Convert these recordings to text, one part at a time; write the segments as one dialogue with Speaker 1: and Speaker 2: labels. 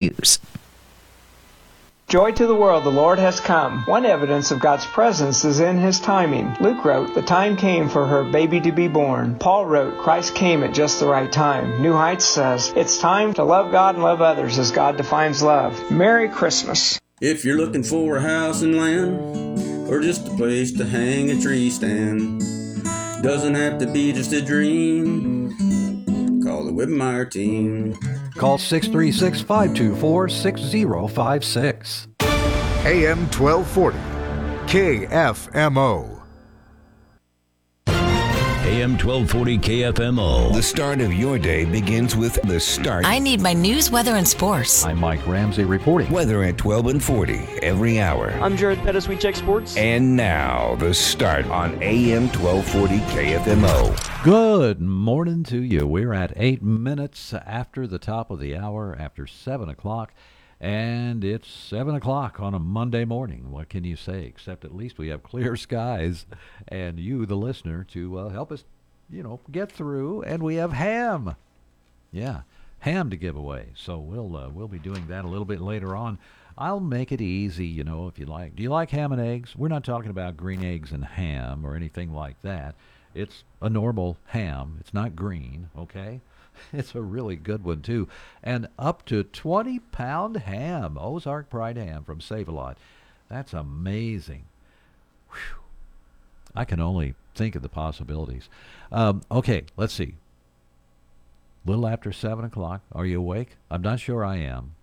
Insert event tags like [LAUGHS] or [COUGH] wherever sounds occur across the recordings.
Speaker 1: News.
Speaker 2: Joy to the world, the Lord has come. One evidence of God's presence is in His timing. Luke wrote, The time came for her baby to be born. Paul wrote, Christ came at just the right time. New Heights says, It's time to love God and love others as God defines love. Merry Christmas.
Speaker 3: If you're looking for a house and land, or just a place to hang a tree stand, doesn't have to be just a dream. Call the Wibmeyer team.
Speaker 4: Call 636 524 6056.
Speaker 5: AM 1240, KFMO.
Speaker 6: AM 1240 KFMO.
Speaker 7: The start of your day begins with the start.
Speaker 1: I need my news, weather, and sports.
Speaker 4: I'm Mike Ramsey reporting.
Speaker 7: Weather at 12 and 40 every hour.
Speaker 8: I'm Jared Pettis. We check sports.
Speaker 7: And now, the start on AM 1240 KFMO.
Speaker 4: Good morning to you. We're at eight minutes after the top of the hour, after 7 o'clock. And it's 7 o'clock on a Monday morning. What can you say? Except at least we have clear [LAUGHS] skies and you, the listener, to uh, help us, you know, get through. And we have ham. Yeah, ham to give away. So we'll, uh, we'll be doing that a little bit later on. I'll make it easy, you know, if you like. Do you like ham and eggs? We're not talking about green eggs and ham or anything like that. It's a normal ham. It's not green, okay? [LAUGHS] It's a really good one too, and up to twenty pound ham, Ozark Pride ham from Save a Lot. That's amazing. Whew. I can only think of the possibilities. Um, okay, let's see. Little after seven o'clock. Are you awake? I'm not sure I am.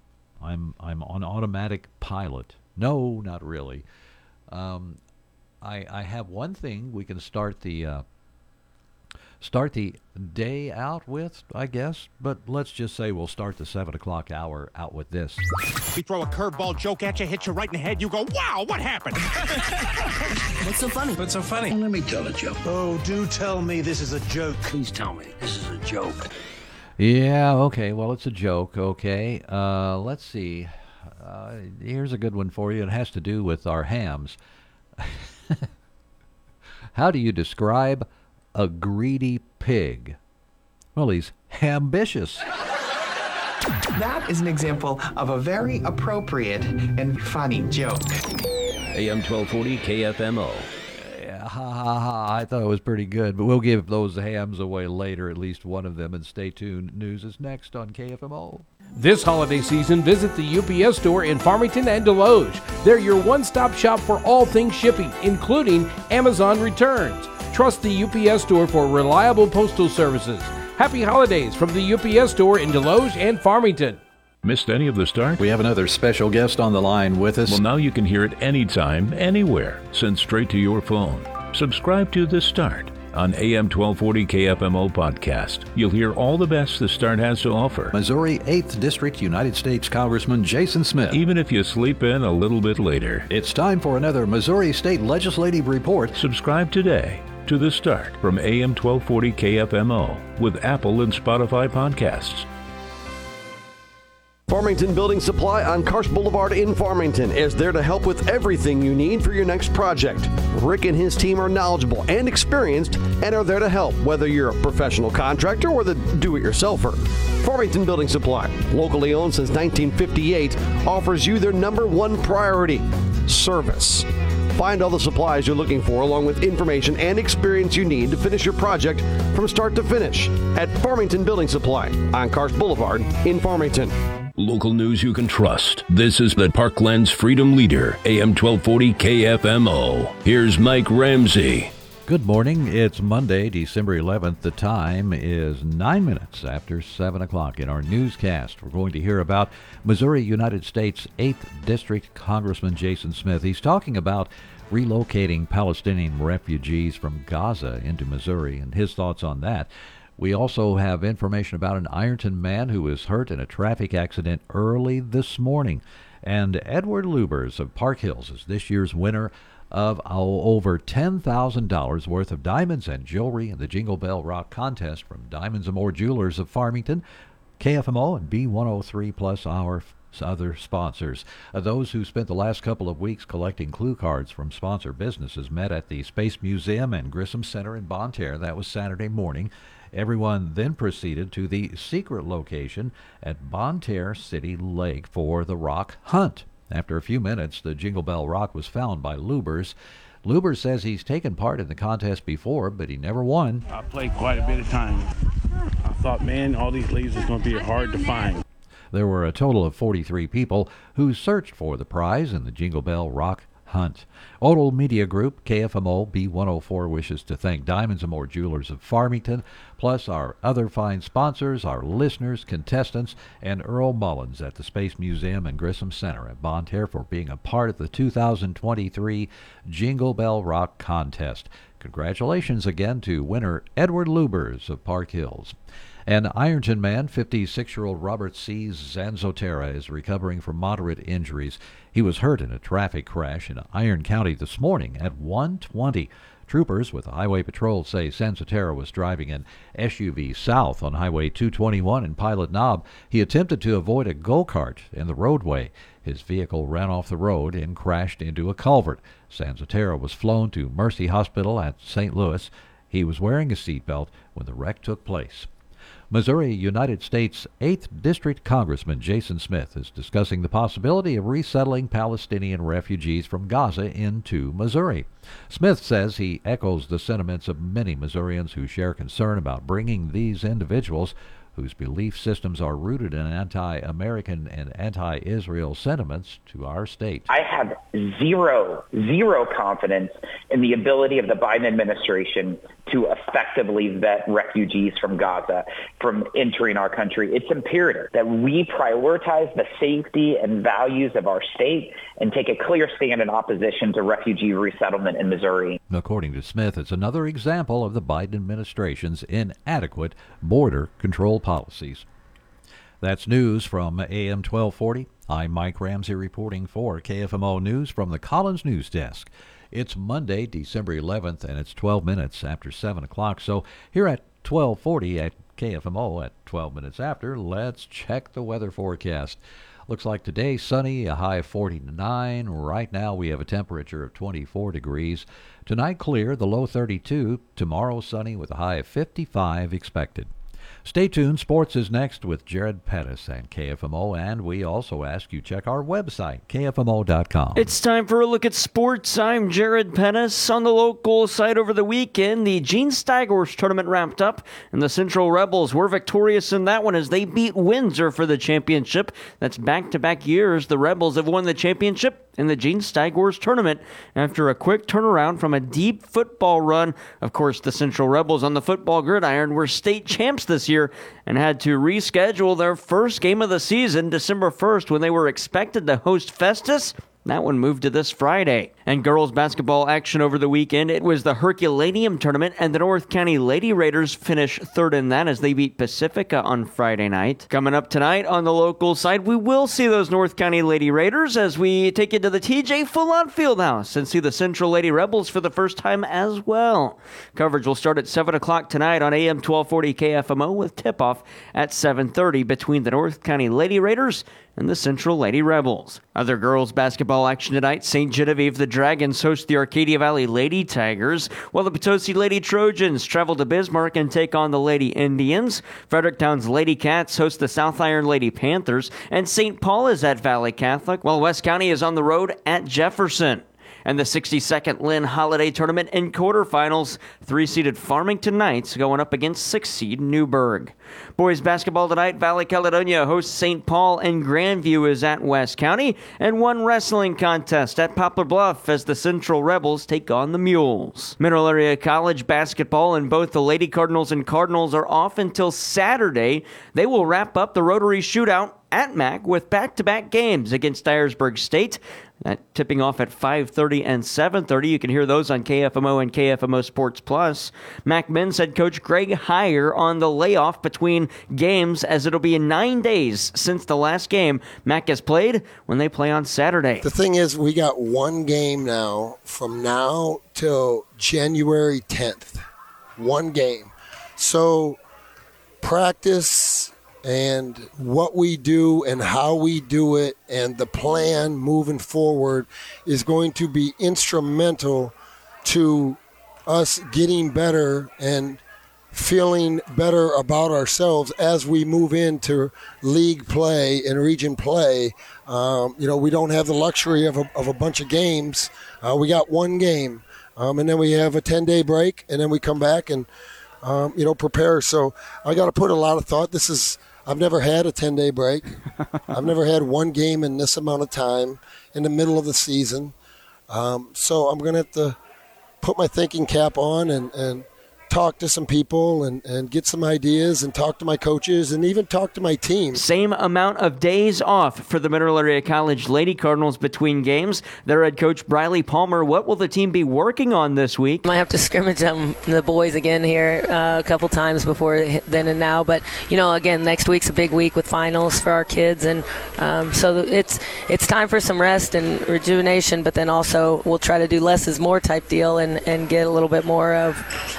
Speaker 4: I'm I'm on automatic pilot. No, not really. Um, I I have one thing we can start the. Uh, start the day out with, I guess. But let's just say we'll start the 7 o'clock hour out with this.
Speaker 9: We throw a curveball joke at you, hit you right in the head, you go, wow, what happened? [LAUGHS]
Speaker 1: What's so funny?
Speaker 10: What's so funny?
Speaker 11: Well, let me tell a joke.
Speaker 10: Oh, do tell me this is a joke.
Speaker 11: Please tell me this is a joke.
Speaker 4: Yeah, okay. Well, it's a joke, okay. Uh, let's see. Uh, here's a good one for you. It has to do with our hams. [LAUGHS] How do you describe a greedy pig? Well, he's ambitious.
Speaker 12: That is an example of a very appropriate and funny joke.
Speaker 6: AM 1240 KFMO.
Speaker 4: Yeah, ha ha ha. I thought it was pretty good, but we'll give those hams away later, at least one of them, and stay tuned. News is next on KFMO.
Speaker 13: This holiday season, visit the UPS store in Farmington and Desloge. They're your one stop shop for all things shipping, including Amazon returns. Trust the UPS store for reliable postal services. Happy holidays from the UPS store in Desloge and Farmington.
Speaker 6: Missed any of the start?
Speaker 4: We have another special guest on the line with us.
Speaker 6: Well, now you can hear it anytime, anywhere, sent straight to your phone. Subscribe to The Start on AM 1240 KFMO podcast. You'll hear all the best The Start has to offer.
Speaker 4: Missouri 8th District United States Congressman Jason Smith.
Speaker 6: Even if you sleep in a little bit later.
Speaker 4: It's time for another Missouri State Legislative Report.
Speaker 6: Subscribe today to The Start from AM 1240 KFMO with Apple and Spotify podcasts.
Speaker 14: Farmington Building Supply on Karsch Boulevard in Farmington is there to help with everything you need for your next project. Rick and his team are knowledgeable and experienced and are there to help whether you're a professional contractor or the do it yourselfer. Farmington Building Supply, locally owned since 1958, offers you their number one priority service. Find all the supplies you're looking for, along with information and experience you need to finish your project from start to finish at Farmington Building Supply on Karsch Boulevard in Farmington.
Speaker 6: Local news you can trust. This is the Parkland's Freedom Leader, AM 1240 KFMO. Here's Mike Ramsey.
Speaker 4: Good morning. It's Monday, December 11th. The time is nine minutes after 7 o'clock. In our newscast, we're going to hear about Missouri United States 8th District Congressman Jason Smith. He's talking about relocating Palestinian refugees from Gaza into Missouri and his thoughts on that. We also have information about an Ironton man who was hurt in a traffic accident early this morning. And Edward Lubers of Park Hills is this year's winner of over $10,000 worth of diamonds and jewelry in the Jingle Bell Rock contest from Diamonds and More Jewelers of Farmington. KFMO and B103 plus our other sponsors. Uh, those who spent the last couple of weeks collecting clue cards from sponsor businesses met at the Space Museum and Grissom Center in Bonne Terre. That was Saturday morning. Everyone then proceeded to the secret location at Bonne Terre City Lake for the rock hunt. After a few minutes, the Jingle Bell Rock was found by Lubers. Luber says he's taken part in the contest before, but he never won.
Speaker 8: I played quite a bit of time. I thought, man, all these leaves is going to be hard to find.
Speaker 4: There were a total of 43 people who searched for the prize in the Jingle Bell Rock Hunt. Odal Media Group, KFMO B104 wishes to thank Diamonds and More Jewelers of Farmington, plus our other fine sponsors, our listeners, contestants, and Earl Mullins at the Space Museum and Grissom Center at Bonne Terre for being a part of the 2023 Jingle Bell Rock Contest. Congratulations again to winner Edward Lubers of Park Hills. An Ironton man, 56 year old Robert C. Zanzotera, is recovering from moderate injuries. He was hurt in a traffic crash in Iron County this morning at 120. Troopers with the Highway Patrol say Zanzotera was driving an SUV south on Highway 221 in Pilot Knob. He attempted to avoid a go kart in the roadway. His vehicle ran off the road and crashed into a culvert. Zanzotera was flown to Mercy Hospital at St. Louis. He was wearing a seatbelt when the wreck took place. Missouri United States 8th District Congressman Jason Smith is discussing the possibility of resettling Palestinian refugees from Gaza into Missouri. Smith says he echoes the sentiments of many Missourians who share concern about bringing these individuals whose belief systems are rooted in anti American and anti Israel sentiments to our state.
Speaker 15: I have zero, zero confidence in the ability of the Biden administration to effectively vet refugees from Gaza from entering our country. It's imperative that we prioritize the safety and values of our state and take a clear stand in opposition to refugee resettlement in Missouri.
Speaker 4: According to Smith, it's another example of the Biden administration's inadequate border control policies. That's news from AM 1240. I'm Mike Ramsey reporting for KFMO News from the Collins News Desk. It's Monday, December 11th, and it's 12 minutes after 7 o'clock. So here at 1240 at KFMO at 12 minutes after, let's check the weather forecast. Looks like today sunny, a high of 49. Right now we have a temperature of 24 degrees. Tonight clear, the low 32. Tomorrow sunny with a high of 55 expected. Stay tuned. Sports is next with Jared Pettis and KFMO, and we also ask you check our website, kfmo.com.
Speaker 16: It's time for a look at sports. I'm Jared Pettis. On the local site over the weekend, the Gene Steigers tournament wrapped up, and the Central Rebels were victorious in that one as they beat Windsor for the championship. That's back to back years the Rebels have won the championship in the Gene Steigers tournament after a quick turnaround from a deep football run. Of course, the Central Rebels on the football gridiron were state champs this year and had to reschedule their first game of the season, December 1st, when they were expected to host Festus. That one moved to this Friday. And girls basketball action over the weekend. It was the Herculaneum tournament, and the North County Lady Raiders finished third in that as they beat Pacifica on Friday night. Coming up tonight on the local side, we will see those North County Lady Raiders as we take you to the TJ Fullon Fieldhouse and see the Central Lady Rebels for the first time as well. Coverage will start at 7 o'clock tonight on AM 1240 KFMO with tip-off at 7.30 between the North County Lady Raiders and the Central Lady Rebels. Other girls basketball action tonight St. Genevieve the Dragons host the Arcadia Valley Lady Tigers, while the Potosi Lady Trojans travel to Bismarck and take on the Lady Indians. Fredericktown's Lady Cats host the South Iron Lady Panthers, and St. Paul is at Valley Catholic, while West County is on the road at Jefferson and the 62nd Linn Holiday Tournament in quarterfinals. Three seeded Farmington Knights going up against six seed Newburg. Boys basketball tonight, Valley Caledonia hosts St. Paul and Grandview is at West County, and one wrestling contest at Poplar Bluff as the Central Rebels take on the Mules. Mineral Area College basketball and both the Lady Cardinals and Cardinals are off until Saturday. They will wrap up the Rotary Shootout at MAC with back-to-back games against Dyersburg State. That tipping off at 5:30 and 7:30. You can hear those on KFMO and KFMO Sports Plus. Mac men's head coach Greg Heier on the layoff between games as it'll be 9 days since the last game Mac has played when they play on Saturday.
Speaker 17: The thing is we got one game now from now till January 10th. One game. So practice
Speaker 18: and what we do and how we do it and the plan moving forward is going to be instrumental to us getting better and feeling better about ourselves as we move into league play and region play. Um, you know, we don't have the luxury of a, of a bunch of games. Uh, we got one game, um, and then we have a 10 day break, and then we come back and, um, you know, prepare. So I got to put a lot of thought. This is, I've never had a 10 day break. I've never had one game in this amount of time in the middle of the season. Um, so I'm going to have to put my thinking cap on and, and talk to some people and, and get some ideas and talk to my coaches and even talk to my team.
Speaker 16: Same amount of days off for the Mineral Area College Lady Cardinals between games. Their head coach Briley Palmer, what will the team be working on this week?
Speaker 19: Might have to scrimmage them the boys again here uh, a couple times before then and now, but you know, again, next week's a big week with finals for our kids, and um, so it's it's time for some rest and rejuvenation. But then also we'll try to do less is more type deal and and get a little bit more of.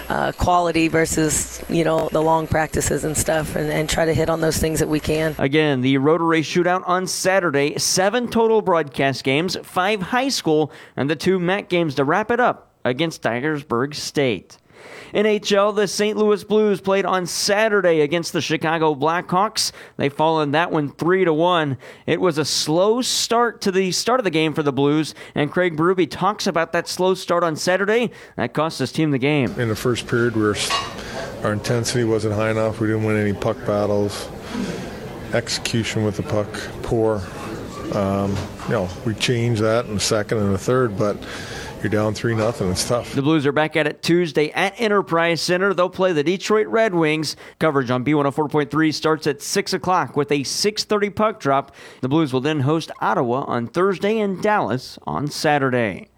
Speaker 19: Uh, quality versus you know the long practices and stuff and, and, try to hit on those things that we can.
Speaker 16: Again the rotary shootout on saturday seven total broadcast games five high school and the two met games to wrap it up against Dyersburg state NHL, the St. Louis Blues played on Saturday against the Chicago Blackhawks. They fall in that one 3 to 1. It was a slow start to the start of the game for the Blues, and Craig Berube talks about that slow start on Saturday. That cost his team the game.
Speaker 20: In the first period, we were, our intensity wasn't high enough. We didn't win any puck battles. Execution with the puck, poor. Um, you know, we changed that in the second and the third, but you're down 3 nothing. It's tough.
Speaker 16: The Blues are back at it Tuesday at Enterprise Center. They'll play the Detroit Red Wings. Coverage on B104.3 starts at 6 o'clock with a 6.30 puck drop. The Blues will then host Ottawa on Thursday and Dallas on Saturday.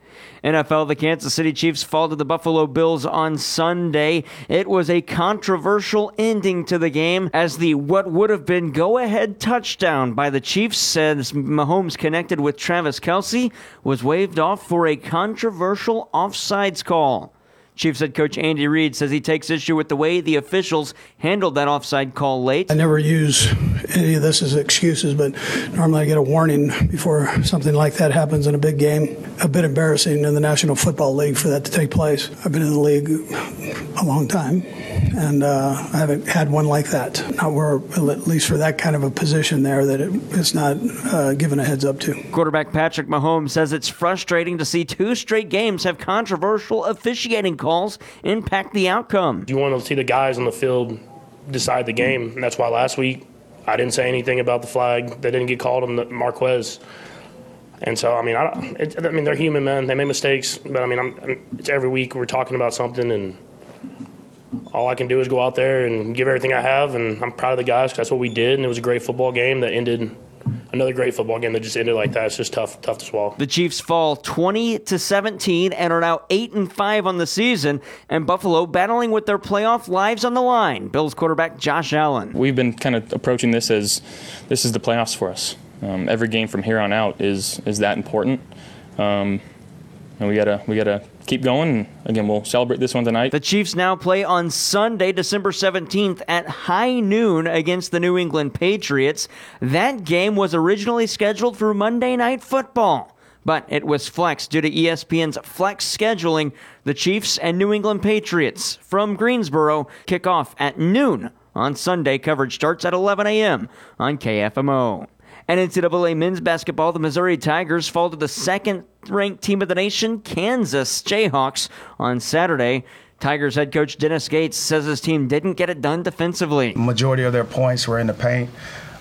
Speaker 16: NFL, the Kansas City Chiefs fall to the Buffalo Bills on Sunday. It was a controversial ending to the game as the what would have been go ahead touchdown by the Chiefs says Mahomes connected with Travis Kelce, was waved off for a controversial offsides call. Chiefs head coach Andy Reid says he takes issue with the way the officials handled that offside call late.
Speaker 21: I never use any of this as excuses, but normally I get a warning before something like that happens in a big game. A bit embarrassing in the National Football League for that to take place. I've been in the league a long time, and uh, I haven't had one like that. Not where, at least for that kind of a position there, that it, it's not uh, given a heads up to.
Speaker 16: Quarterback Patrick Mahomes says it's frustrating to see two straight games have controversial officiating calls calls impact the outcome.
Speaker 22: You want to see the guys on the field decide the game, and that's why last week I didn't say anything about the flag They didn't get called on the Marquez. And so, I mean, I, it, I mean, they're human, men. They make mistakes, but I mean, I'm, I'm, it's every week we're talking about something, and all I can do is go out there and give everything I have, and I'm proud of the guys because that's what we did, and it was a great football game that ended another great football game that just ended like that. It's just tough, tough to swallow.
Speaker 16: The Chiefs fall 20 to 17 and are now 8 and 5 on the season, and Buffalo battling with their playoff lives on the line. Bills quarterback Josh Allen.
Speaker 23: We've been kind of approaching this as this is the playoffs for us. Um, every game from here on out is is that important. Um, and we gotta we gotta keep going. Again, we'll celebrate this one tonight.
Speaker 16: The Chiefs now play on Sunday, December 17th at high noon against the New England Patriots. That game was originally scheduled for Monday Night Football, but it was flexed due to ESPN's flex scheduling. The Chiefs and New England Patriots from Greensboro kick off at noon on Sunday. Coverage starts at 11 a.m. on KFMO. And NCAA men's basketball, the Missouri Tigers fall to the second ranked team of the nation, Kansas Jayhawks, on Saturday. Tigers head coach Dennis Gates says his team didn't get it done defensively.
Speaker 24: Majority of their points were in the paint.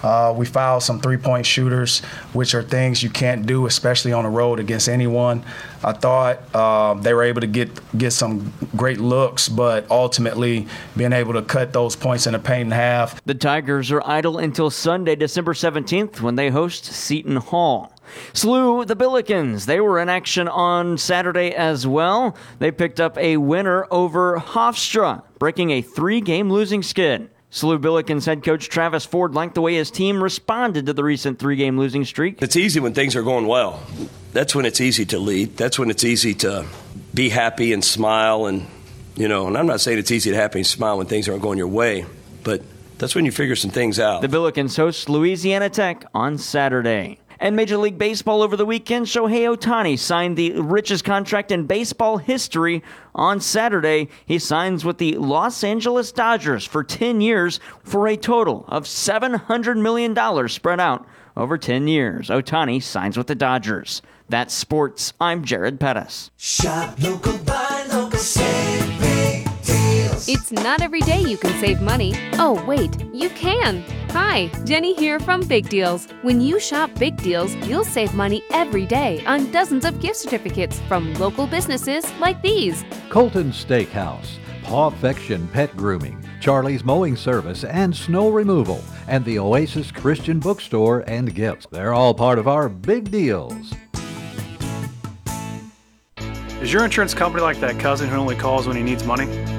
Speaker 24: Uh, we fouled some three point shooters, which are things you can't do, especially on the road against anyone. I thought uh, they were able to get get some great looks, but ultimately being able to cut those points in the paint in half.
Speaker 16: The Tigers are idle until Sunday, December 17th, when they host Seton Hall. SLU the Billikens. They were in action on Saturday as well. They picked up a winner over Hofstra, breaking a three game losing skid. SLU Billikens head coach Travis Ford liked the way his team responded to the recent three game losing streak.
Speaker 25: It's easy when things are going well. That's when it's easy to lead. That's when it's easy to be happy and smile. And, you know, and I'm not saying it's easy to happy and smile when things aren't going your way, but
Speaker 26: That's when you figure some things out.
Speaker 16: The Billikens host Louisiana Tech on Saturday. And Major League Baseball over the weekend, Shohei Ohtani signed the richest contract in baseball history on Saturday. He signs with the Los Angeles Dodgers for 10 years for a total of $700 million spread out over 10 years. Ohtani signs with the Dodgers. That's sports. I'm Jared Pettis.
Speaker 27: Shop local, buy local, deals.
Speaker 28: It's not every day you can save money. Oh, wait, you can. Hi, Jenny here from Big Deals. When you shop Big Deals, you'll save money every day on dozens of gift certificates from local businesses like these.
Speaker 4: Colton Steakhouse, Paw Affection Pet Grooming, Charlie's Mowing Service and Snow Removal, and the Oasis Christian Bookstore and Gifts. They're all part of our big deals.
Speaker 29: Is your insurance company like that cousin who only calls when he needs money?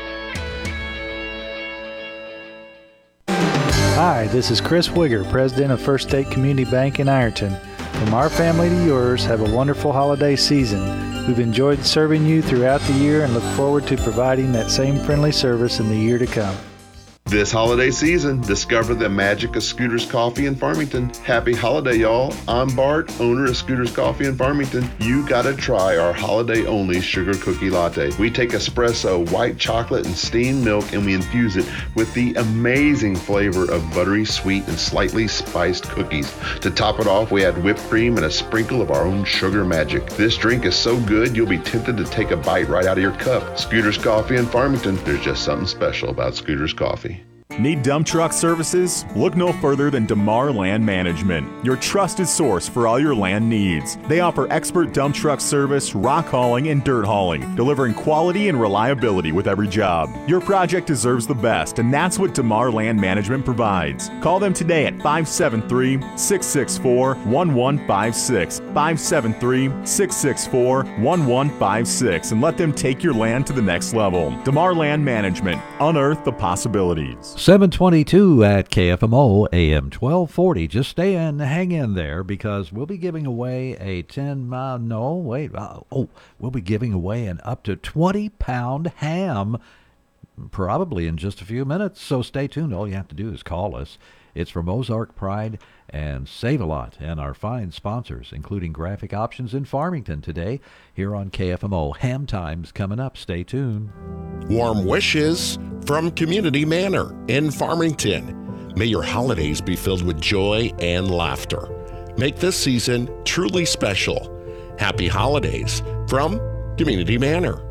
Speaker 30: Hi, this is Chris Wigger, President of First State Community Bank in Ironton. From our family to yours, have a wonderful holiday season. We've enjoyed serving you throughout the year and look forward to providing that same friendly service in the year to come.
Speaker 31: This holiday season, discover the magic of Scooters Coffee in Farmington. Happy holiday, y'all. I'm Bart, owner of Scooters Coffee in Farmington. You gotta try our holiday only sugar cookie latte. We take espresso, white chocolate, and steamed milk and we infuse it with the amazing flavor of buttery sweet and slightly spiced cookies. To top it off, we add whipped cream and a sprinkle of our own sugar magic. This drink is so good you'll be tempted to take a bite right out of your cup. Scooters Coffee in Farmington. There's just something special about Scooters Coffee.
Speaker 32: Need dump truck services? Look no further than DeMar Land Management, your trusted source for all your land needs. They offer expert dump truck service, rock hauling, and dirt hauling, delivering quality and reliability with every job. Your project deserves the best, and that's what DeMar Land Management provides. Call them today at 573 664 1156. 573 664 1156 and let them take your land to the next level. DeMar Land Management, unearth the possibilities.
Speaker 4: 722 at KFMO AM 1240. Just stay and hang in there because we'll be giving away a 10 mile, no, wait, uh, oh, we'll be giving away an up to 20 pound ham probably in just a few minutes. So stay tuned. All you have to do is call us. It's from Ozark Pride and Save a Lot and our fine sponsors, including Graphic Options in Farmington today here on KFMO. Ham Times coming up. Stay tuned.
Speaker 33: Warm wishes from Community Manor in Farmington. May your holidays be filled with joy and laughter. Make this season truly special. Happy holidays from Community Manor.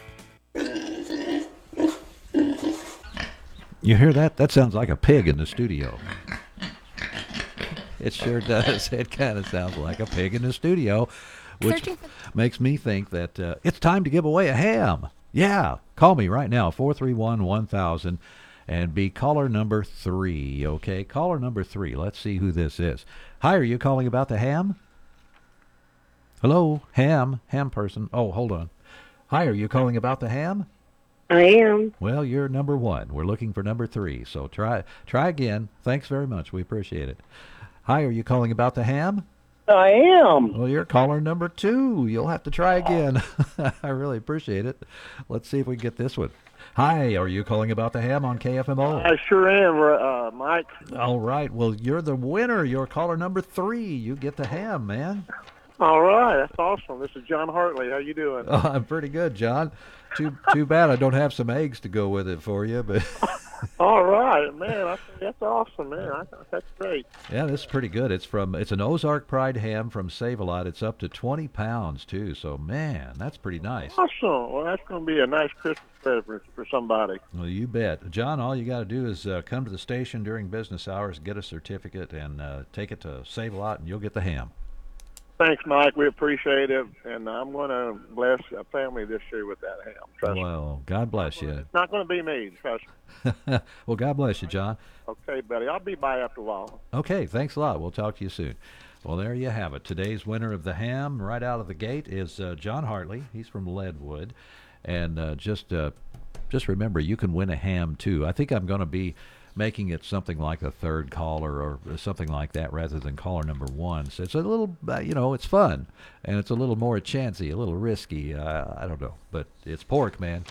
Speaker 4: You hear that? That sounds like a pig in the studio. It sure does. It kind of sounds like a pig in the studio, which makes me think that uh, it's time to give away a ham. Yeah, call me right now, 431 1000, and be caller number three, okay? Caller number three. Let's see who this is. Hi, are you calling about the ham? Hello, ham, ham person. Oh, hold on. Hi, are you calling about the ham?
Speaker 34: I am.
Speaker 4: Well, you're number one. We're looking for number three. So try try again. Thanks very much. We appreciate it. Hi, are you calling about the ham?
Speaker 35: I am.
Speaker 4: Well, you're caller number two. You'll have to try again. [LAUGHS] I really appreciate it. Let's see if we can get this one. Hi, are you calling about the ham on KFMO?
Speaker 35: I sure am, uh, Mike.
Speaker 4: All right. Well, you're the winner. You're caller number three. You get the ham, man.
Speaker 35: All right, that's awesome. This is John Hartley. How you doing?
Speaker 4: Oh, [LAUGHS] I'm pretty good, John. Too too bad I don't have some eggs to go with it for you, but [LAUGHS]
Speaker 35: All right, man. I, that's awesome, man. I, that's great.
Speaker 4: yeah, this is pretty good. It's from it's an Ozark Pride ham from Save a Lot. It's up to 20 pounds too. So man, that's pretty nice.
Speaker 35: Awesome. Well, that's going to be a nice Christmas present for, for somebody.
Speaker 4: Well, you bet, John. All you got to do is uh, come to the station during business hours, get a certificate, and uh, take it to Save a Lot, and you'll get the ham.
Speaker 35: Thanks, Mike. We appreciate it, and I'm going to bless a family this year with that ham. Trust me.
Speaker 4: Well, God bless you.
Speaker 35: It's not going to be me. Trust me. [LAUGHS]
Speaker 4: well, God bless you, John.
Speaker 35: Okay, buddy. I'll be by after a while.
Speaker 4: Okay, thanks a lot. We'll talk to you soon. Well, there you have it. Today's winner of the ham, right out of the gate, is uh, John Hartley. He's from Leadwood, and uh, just uh, just remember, you can win a ham too. I think I'm going to be making it something like a third caller or something like that rather than caller number one. So it's a little, uh, you know, it's fun and it's a little more chancy, a little risky. Uh, I don't know, but it's pork, man.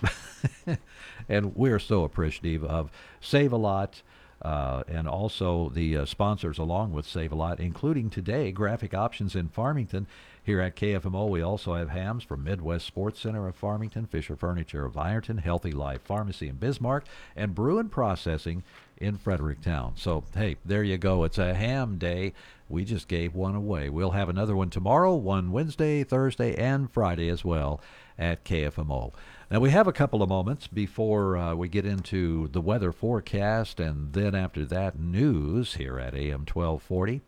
Speaker 4: [LAUGHS] and we're so appreciative of Save a Lot. Uh, and also the uh, sponsors along with Save a Lot, including today Graphic Options in Farmington. Here at KFMO, we also have hams from Midwest Sports Center of Farmington, Fisher Furniture of Ironton, Healthy Life Pharmacy in Bismarck, and Bruin Processing in Fredericktown. So, hey, there you go. It's a ham day. We just gave one away. We'll have another one tomorrow, one Wednesday, Thursday, and Friday as well at KFMO. Now, we have a couple of moments before uh, we get into the weather forecast and then after that, news here at AM 1240.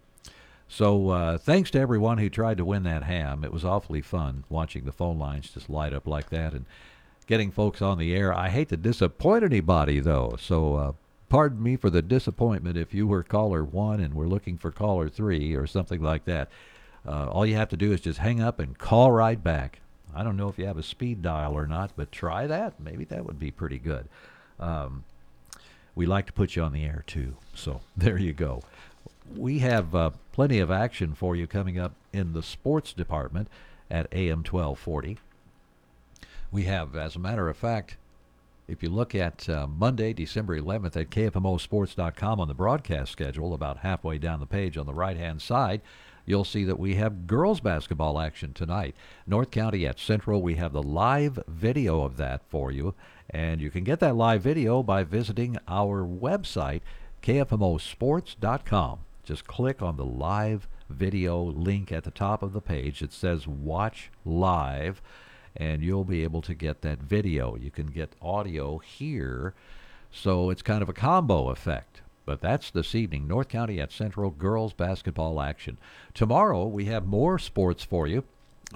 Speaker 4: So, uh, thanks to everyone who tried to win that ham. It was awfully fun watching the phone lines just light up like that and getting folks on the air. I hate to disappoint anybody, though, so uh, pardon me for the disappointment if you were caller one and we're looking for caller three or something like that. Uh, all you have to do is just hang up and call right back. I don't know if you have a speed dial or not, but try that. Maybe that would be pretty good. Um, we like to put you on the air too. So [LAUGHS] there you go. We have uh, plenty of action for you coming up in the sports department at AM 1240. We have, as a matter of fact, if you look at uh, Monday, December 11th at KFMOsports.com on the broadcast schedule, about halfway down the page on the right hand side, you'll see that we have girls basketball action tonight. North County at Central, we have the live video of that for you. And you can get that live video by visiting our website, KFMOsports.com. Just click on the live video link at the top of the page. It says Watch Live, and you'll be able to get that video. You can get audio here, so it's kind of a combo effect. But that's this evening, North County at Central girls basketball action. Tomorrow we have more sports for you,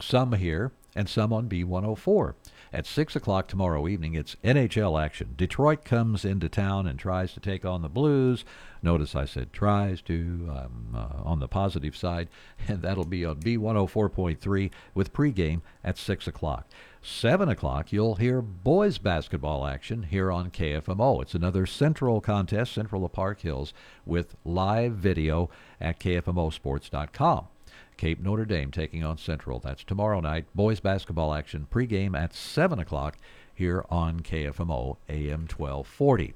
Speaker 4: some here and some on B104. At 6 o'clock tomorrow evening, it's NHL action. Detroit comes into town and tries to take on the Blues. Notice I said tries to, um, uh, on the positive side, [LAUGHS] and that'll be on B104.3 with pregame at 6 o'clock. 7 o'clock, you'll hear boys basketball action here on KFMO. It's another Central contest, Central of Park Hills, with live video at KFMOsports.com. Cape Notre Dame taking on Central. That's tomorrow night. Boys basketball action pregame at 7 o'clock here on KFMO AM 1240.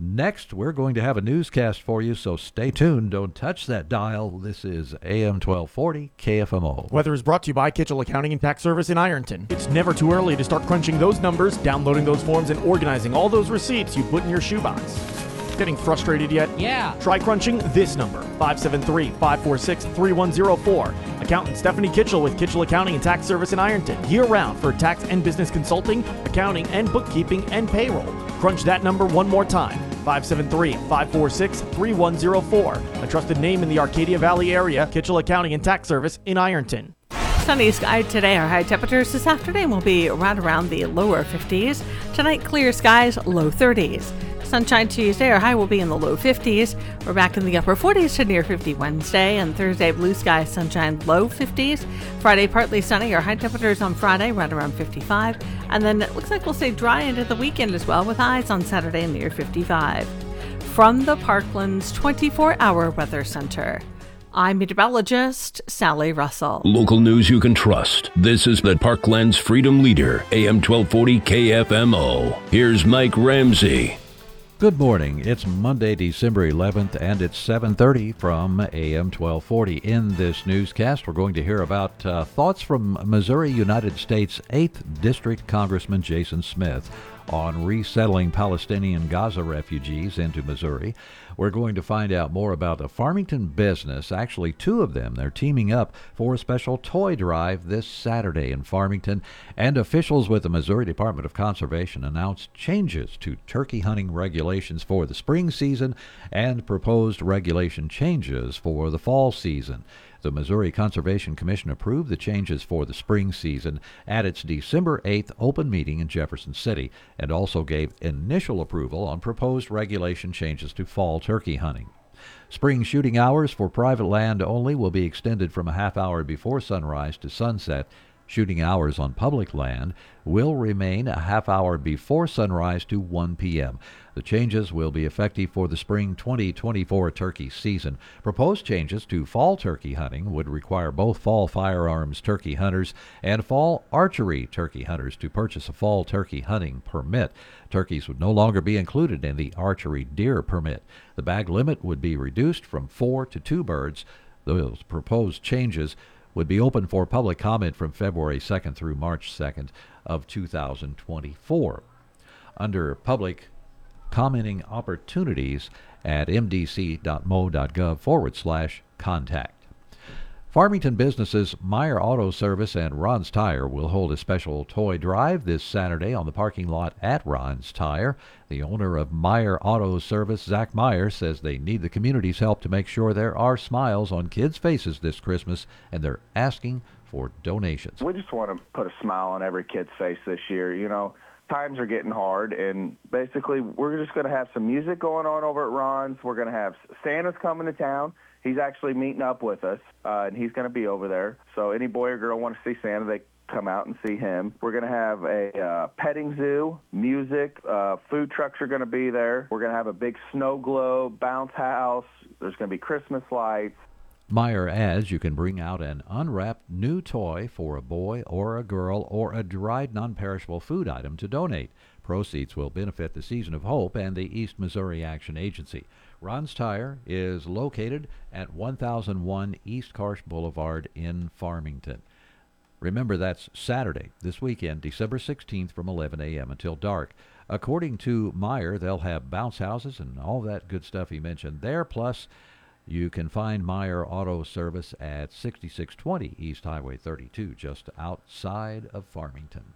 Speaker 4: Next, we're going to have a newscast for you, so stay tuned. Don't touch that dial. This is AM 1240 KFMO.
Speaker 36: Weather is brought to you by Kitchell Accounting and Tax Service in Ironton. It's never too early to start crunching those numbers, downloading those forms, and organizing all those receipts you put in your shoebox. Getting frustrated yet?
Speaker 37: Yeah.
Speaker 36: Try crunching this number 573 546 3104. Accountant Stephanie Kitchell with Kitchell Accounting and Tax Service in Ironton. Year round for tax and business consulting, accounting, and bookkeeping and payroll. Crunch that number one more time 573 546 3104. A trusted name in the Arcadia Valley area, Kitchell Accounting and Tax Service in Ironton.
Speaker 38: Sunny sky today. Our high temperatures this afternoon will be right around the lower 50s. Tonight, clear skies, low 30s. Sunshine Tuesday, our high will be in the low 50s. We're back in the upper 40s to near 50 Wednesday, and Thursday, blue sky, sunshine, low 50s. Friday, partly sunny. Our high temperatures on Friday, right around 55. And then it looks like we'll stay dry into the weekend as well, with highs on Saturday near 55. From the Parklands 24 hour weather center, I'm meteorologist Sally Russell.
Speaker 37: Local news you can trust. This is the Parklands Freedom Leader, AM 1240 KFMO. Here's Mike Ramsey.
Speaker 4: Good morning. It's Monday, December 11th, and it's 7:30 from AM 1240. In this newscast, we're going to hear about uh, thoughts from Missouri United States 8th District Congressman Jason Smith on resettling Palestinian Gaza refugees into Missouri. We're going to find out more about a Farmington business, actually two of them. They're teaming up for a special toy drive this Saturday in Farmington, and officials with the Missouri Department of Conservation announced changes to turkey hunting regulations for the spring season and proposed regulation changes for the fall season. The Missouri Conservation Commission approved the changes for the spring season at its December 8th open meeting in Jefferson City and also gave initial approval on proposed regulation changes to fall turkey hunting. Spring shooting hours for private land only will be extended from a half hour before sunrise to sunset Shooting hours on public land will remain a half hour before sunrise to 1 p.m. The changes will be effective for the spring 2024 turkey season. Proposed changes to fall turkey hunting would require both fall firearms turkey hunters and fall archery turkey hunters to purchase a fall turkey hunting permit. Turkeys would no longer be included in the archery deer permit. The bag limit would be reduced from four to two birds. Those proposed changes would be open for public comment from February 2nd through March 2nd of 2024. Under public commenting opportunities at mdc.mo.gov forward slash contact. Farmington businesses Meyer Auto Service and Ron's Tire will hold a special toy drive this Saturday on the parking lot at Ron's Tire. The owner of Meyer Auto Service, Zach Meyer, says they need the community's help to make sure there are smiles on kids' faces this Christmas, and they're asking for donations.
Speaker 39: We just want to put a smile on every kid's face this year. You know, times are getting hard, and basically, we're just going to have some music going on over at Ron's. We're going to have Santa's coming to town. He's actually meeting up with us, uh, and he's going to be over there. So any boy or girl want to see Santa, they come out and see him. We're going to have a uh, petting zoo, music, uh, food trucks are going to be there. We're going to have a big snow globe, bounce house. There's going to be Christmas lights.
Speaker 4: Meyer adds you can bring out an unwrapped new toy for a boy or a girl or a dried non perishable food item to donate. Proceeds will benefit the Season of Hope and the East Missouri Action Agency. Ron's Tire is located at 1001 East Karsch Boulevard in Farmington. Remember, that's Saturday, this weekend, December 16th from 11 a.m. until dark. According to Meyer, they'll have bounce houses and all that good stuff he mentioned there, plus you can find Meyer Auto Service at 6620 East Highway 32, just outside of Farmington.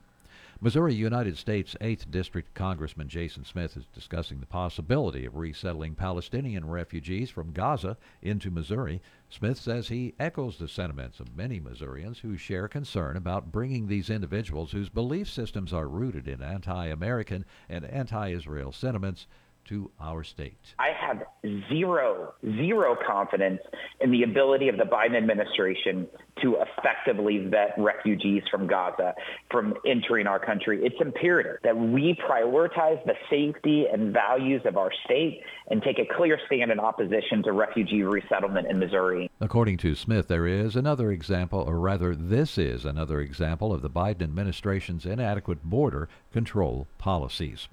Speaker 4: Missouri United States 8th District Congressman Jason Smith is discussing the possibility of resettling Palestinian refugees from Gaza into Missouri. Smith says he echoes the sentiments of many Missourians who share concern about bringing these individuals whose belief systems are rooted in anti American and anti Israel sentiments to our state.
Speaker 40: I have zero, zero confidence in the ability of the Biden administration to effectively vet refugees from Gaza from entering our country. It's imperative that we prioritize the safety and values of our state and take a clear stand in opposition to refugee resettlement in Missouri.
Speaker 4: According to Smith, there is another example, or rather, this is another example of the Biden administration's inadequate border control policies.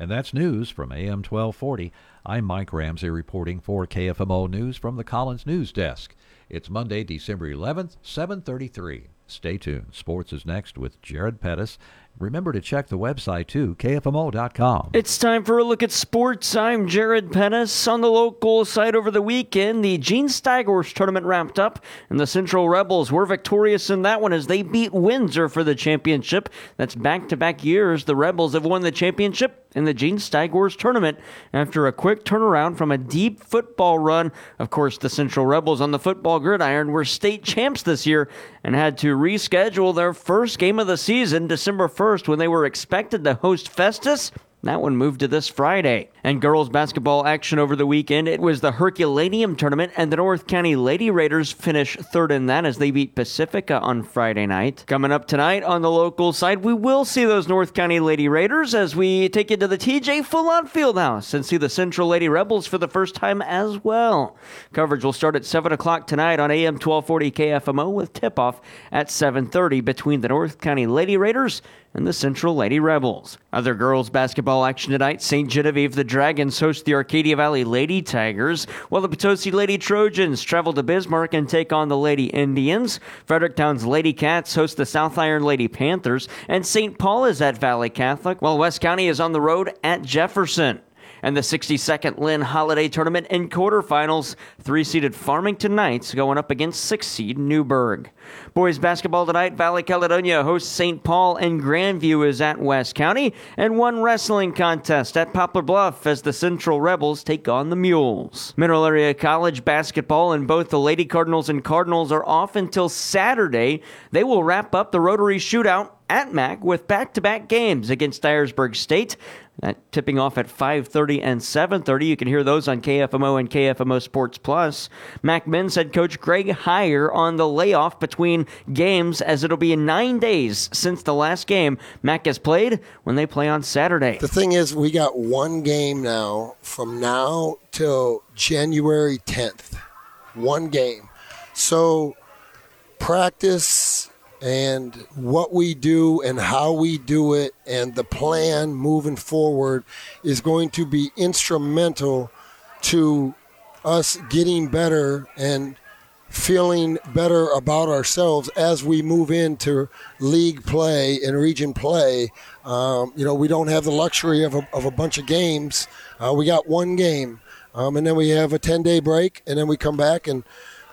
Speaker 4: And that's news from AM 1240. I'm Mike Ramsey reporting for KFMO News from the Collins News Desk. It's Monday, December 11th, 733. Stay tuned. Sports is next with Jared Pettis. Remember to check the website too, kfmo.com.
Speaker 16: It's time for a look at sports. I'm Jared Pettis. On the local site over the weekend, the Gene Steigorst tournament wrapped up, and the Central Rebels were victorious in that one as they beat Windsor for the championship. That's back to back years the Rebels have won the championship in the Gene Steigorst tournament after a quick turnaround from a deep football run. Of course, the Central Rebels on the football gridiron were state champs this year and had to reschedule their first game of the season December 1st when they were expected to host Festus That one moved to this Friday. And girls basketball action over the weekend. It was the Herculaneum tournament, and the North County Lady Raiders finished third in that as they beat Pacifica on Friday night. Coming up tonight on the local side, we will see those North County Lady Raiders as we take you to the TJ Fullon Fieldhouse and see the Central Lady Rebels for the first time as well. Coverage will start at 7 o'clock tonight on AM 1240 KFMO with tip-off at 7.30 between the North County Lady Raiders and the Central Lady Rebels. Other girls basketball action tonight, St. Genevieve the Dragons host the Arcadia Valley Lady Tigers, while the Potosi Lady Trojans travel to Bismarck and take on the Lady Indians. Fredericktown's Lady Cats host the South Iron Lady Panthers, and St. Paul is at Valley Catholic, while West County is on the road at Jefferson and the 62nd Linn Holiday Tournament in quarterfinals. Three seeded Farmington Knights going up against six seed Newburg. Boys basketball tonight, Valley Caledonia hosts St. Paul and Grandview is at West County, and one wrestling contest at Poplar Bluff as the Central Rebels take on the Mules. Mineral Area College basketball and both the Lady Cardinals and Cardinals are off until Saturday. They will wrap up the Rotary Shootout at MAC with back-to-back games against Dyersburg State. Tipping off at 5:30 and 7:30. You can hear those on KFMO and KFMO Sports Plus. Mac men's head coach Greg Heyer on the layoff between games as it'll be 9 days since the last game Mac has played when they play on Saturday.
Speaker 18: The thing is, we got one game now from now till January 10th. One game. So practice and what we do and how we do it and the plan moving forward is going to be instrumental to us getting better and feeling better about ourselves as we move into league play and region play. Um, you know, we don't have the luxury of a, of a bunch of games. Uh, we got one game, um, and then we have a 10 day break, and then we come back and,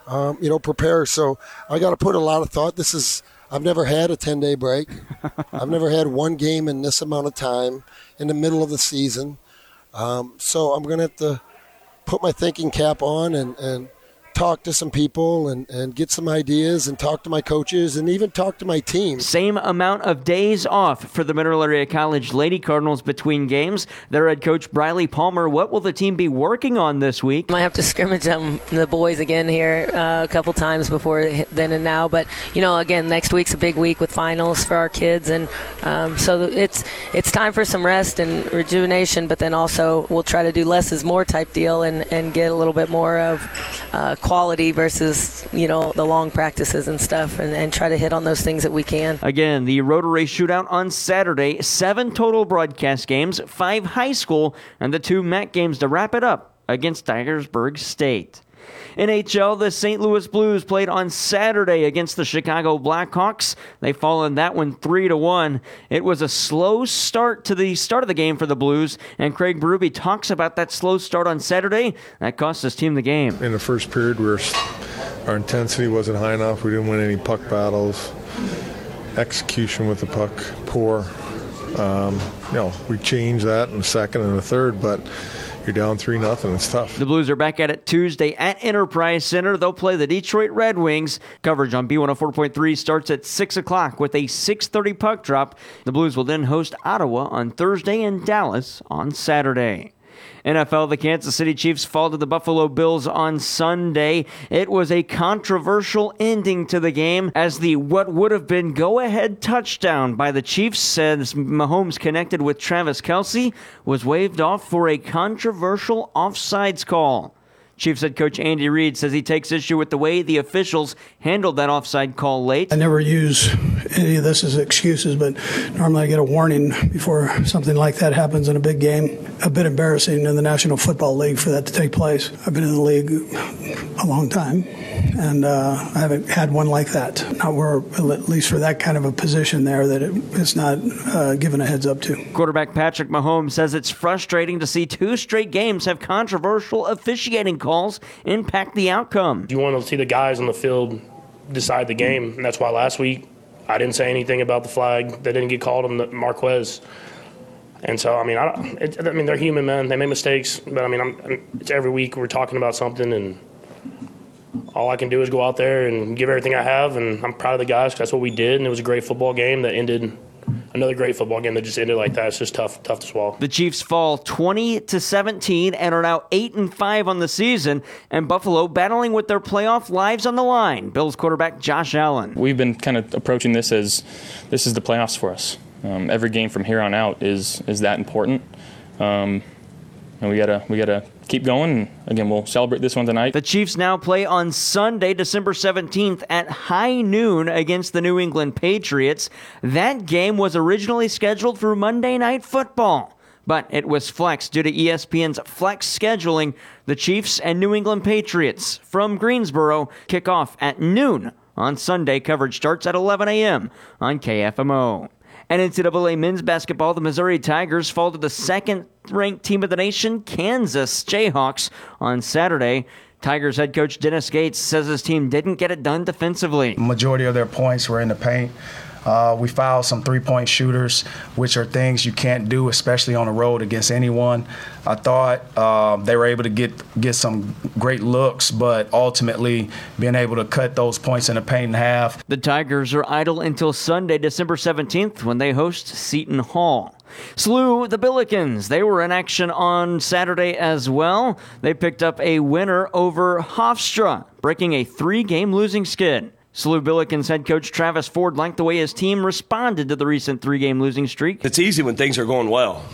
Speaker 18: um, you know, prepare. So I got to put a lot of thought. This is I've never had a 10 day break. I've never had one game in this amount of time in the middle of the season. Um, so I'm going to have to put my thinking cap on and, and talk to some people and, and get some ideas and talk to my coaches and even talk to my team.
Speaker 16: Same amount of days off for the Mineral Area College Lady Cardinals between games. Their head coach Briley Palmer, what will the team be working on this week?
Speaker 41: Might have to scrimmage them the boys again here uh, a couple times before then and now. But you know, again, next week's a big week with finals for our kids, and um, so it's it's time for some rest and rejuvenation. But then also we'll try to do less is more type deal and and get a little bit more of. Uh, quality versus you know the long practices and stuff and, and try to hit on those things that we can
Speaker 16: Again, the Rotary Shootout on Saturday. Seven total broadcast games, five high school, and the two MAC games to wrap it up against Dyersburg State. NHL, the St. Louis Blues played on Saturday against the Chicago Blackhawks. They fall in that one 3 to 1. It was a slow start to the start of the game for the Blues, and Craig Berube talks about that slow start on Saturday. That cost his team the game.
Speaker 42: In the first period, we were, our intensity wasn't high enough. We didn't win any puck battles. Execution with the puck, poor. Um, you know, we changed that in the second and the third, but you're down three nothing. It's tough.
Speaker 16: The Blues are back at it Tuesday at Enterprise Center. They'll play the Detroit Red Wings. Coverage on B104.3 starts at 6 o'clock with a 6.30 puck drop. The Blues will then host Ottawa on Thursday and Dallas on Saturday. NFL, the Kansas City Chiefs fall to the Buffalo Bills on Sunday. It was a controversial ending to the game as the what would have been go ahead touchdown by the Chiefs says Mahomes connected with Travis Kelce was waved off for a controversial offsides call. Chiefs head coach Andy Reid says he takes issue with the way the officials handled that offside call late.
Speaker 21: I never use any of this as excuses, but normally I get a warning before something like that happens in a big game. A bit embarrassing in the National Football League for that to take place. I've been in the league a long time, and uh, I haven't had one like that. Not where, at least for that kind of a position there, that it, it's not uh, given a heads up to.
Speaker 16: Quarterback Patrick Mahomes says it's frustrating to see two straight games have controversial officiating calls impact the outcome.
Speaker 22: You want to see the guys on the field decide the game, and that's why last week I didn't say anything about the flag that didn't get called on the Marquez. And so, I mean, I, it, I mean, they're human, men; They make mistakes, but I mean, I'm, it's every week we're talking about something, and all I can do is go out there and give everything I have. And I'm proud of the guys 'cause that's what we did, and it was a great football game that ended another great football game that just ended like that. It's just tough, tough to swallow.
Speaker 16: The Chiefs fall 20 to 17 and are now 8 and 5 on the season, and Buffalo battling with their playoff lives on the line. Bills quarterback Josh Allen.
Speaker 23: We've been kind of approaching this as this is the playoffs for us. Um, every game from here on out is is that important, um, and we gotta we gotta keep going. Again, we'll celebrate this one tonight.
Speaker 16: The Chiefs now play on Sunday, December 17th at high noon against the New England Patriots. That game was originally scheduled for Monday Night Football, but it was flexed due to ESPN's flex scheduling. The Chiefs and New England Patriots from Greensboro kick off at noon on Sunday. Coverage starts at 11 a.m. on KFMO. And NCAA men's basketball, the Missouri Tigers fall to the second ranked team of the nation, Kansas Jayhawks, on Saturday. Tigers head coach Dennis Gates says his team didn't get it done defensively.
Speaker 24: Majority of their points were in the paint. Uh, we fouled some three point shooters, which are things you can't do, especially on the road against anyone. I thought uh, they were able to get get some great looks, but ultimately being able to cut those points in the paint in half.
Speaker 16: The Tigers are idle until Sunday, December 17th, when they host Seton Hall. SLU the Billikens. They were in action on Saturday as well. They picked up a winner over Hofstra, breaking a three game losing skid. SLU Billikens head coach Travis Ford liked the way his team responded to the recent three game losing streak.
Speaker 25: It's easy when things are going well.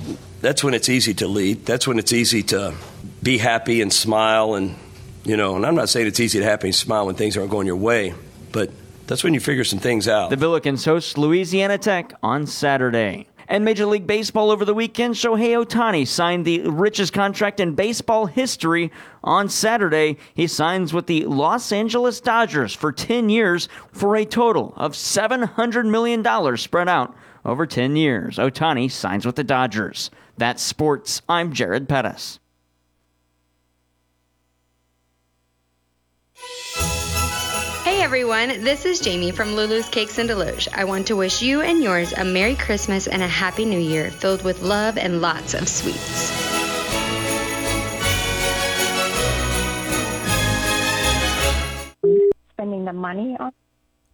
Speaker 25: That's when it's easy to lead. That's when it's easy to be happy and smile. And, you know, and I'm not saying it's easy to happy and smile when things aren't going your way, but that's when you figure some things out.
Speaker 16: The Billikens host Louisiana Tech on Saturday. And Major League Baseball over the weekend, Shohei Ohtani signed the richest contract in baseball history on Saturday. He signs with the Los Angeles Dodgers for 10 years for a total of $700 million spread out over 10 years. Ohtani signs with the Dodgers. That's sports. I'm Jared Pettis.
Speaker 43: Hey everyone, this is Jamie from Lulu's Cakes and Desloge. I want to wish you and yours a Merry Christmas and a Happy New Year filled with love and lots of sweets.
Speaker 44: Spending the money on.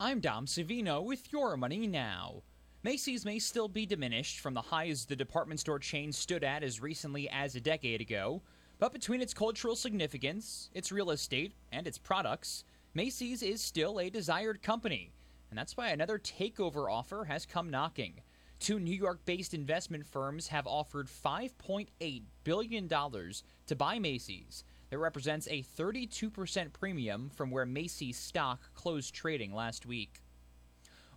Speaker 45: I'm Dom Savino with Your Money Now. Macy's may still be diminished from the highs the department store chain stood at as recently as a decade ago, but between its cultural significance, its real estate, and its products, Macy's is still a desired company, and that's why another takeover offer has come knocking. Two New York based investment firms have offered $5.8 billion to buy Macy's. That represents a 32% premium from where Macy's stock closed trading last week.